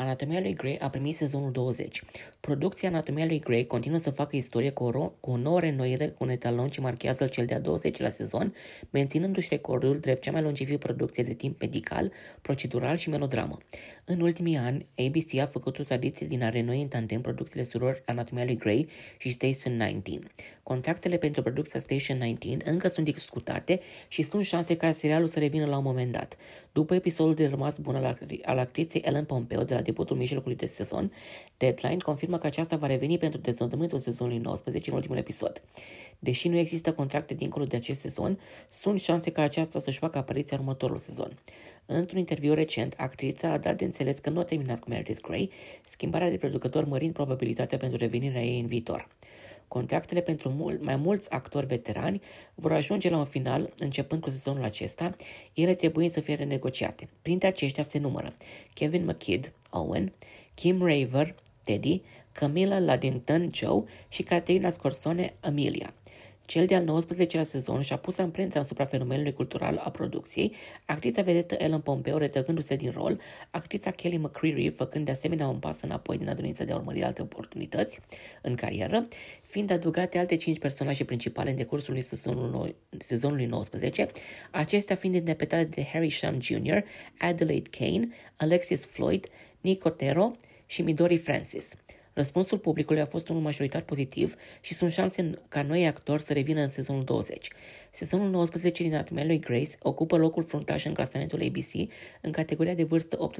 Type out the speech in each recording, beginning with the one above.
Anatomia lui Grey a primit sezonul 20. Producția Anatomia lui Grey continuă să facă istorie cu o, ro- cu o nouă renoire cu un etalon ce marchează cel de-a 20 la sezon, menținându-și recordul drept cea mai longevă producție de timp medical, procedural și melodramă. În ultimii ani, ABC a făcut o tradiție din a renoi în tandem producțiile surori Anatomia lui Grey și Station 19. Contractele pentru producția Station 19 încă sunt discutate și sunt șanse ca serialul să revină la un moment dat. După episodul de rămas bun al, al actriței Ellen Pompeo de la debutul mijlocului de sezon, Deadline confirmă că aceasta va reveni pentru deznodământul sezonului 19 în ultimul episod. Deși nu există contracte dincolo de acest sezon, sunt șanse ca aceasta să-și facă apariția în următorul sezon. Într-un interviu recent, actrița a dat de înțeles că nu a terminat cu Meredith Grey, schimbarea de producător mărind probabilitatea pentru revenirea ei în viitor. Contractele pentru mul- mai mulți actori veterani vor ajunge la un final începând cu sezonul acesta, ele trebuie să fie renegociate. Printre aceștia se numără Kevin McKidd, Owen, Kim Raver, Teddy, Camilla Luddington, Joe și Caterina Scorsone, Amelia. Cel de-al 19-lea sezon și-a pus amprenta asupra fenomenului cultural a producției, actrița vedetă Ellen Pompeo retrăgându-se din rol, actrița Kelly McCreary făcând de asemenea un pas înapoi din adorința de a urmări alte oportunități în carieră, fiind adăugate alte cinci personaje principale în decursul sezonului, sezonului 19, acestea fiind interpretate de Harry Shum Jr., Adelaide Kane, Alexis Floyd, Nick Otero și Midori Francis. Răspunsul publicului a fost unul majoritar pozitiv și sunt șanse ca noi actori să revină în sezonul 20. Sezonul 19 din Anatomia lui Grace ocupă locul fruntaș în clasamentul ABC în categoria de vârstă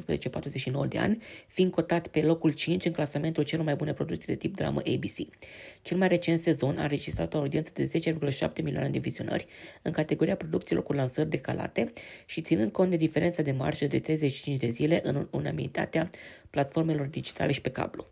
18-49 de ani, fiind cotat pe locul 5 în clasamentul celor mai bune producții de tip dramă ABC. Cel mai recent sezon a înregistrat o audiență de 10,7 milioane de vizionări în categoria producțiilor cu lansări decalate și ținând cont de diferența de marjă de 35 de zile în unanimitatea platformelor digitale și pe cablu.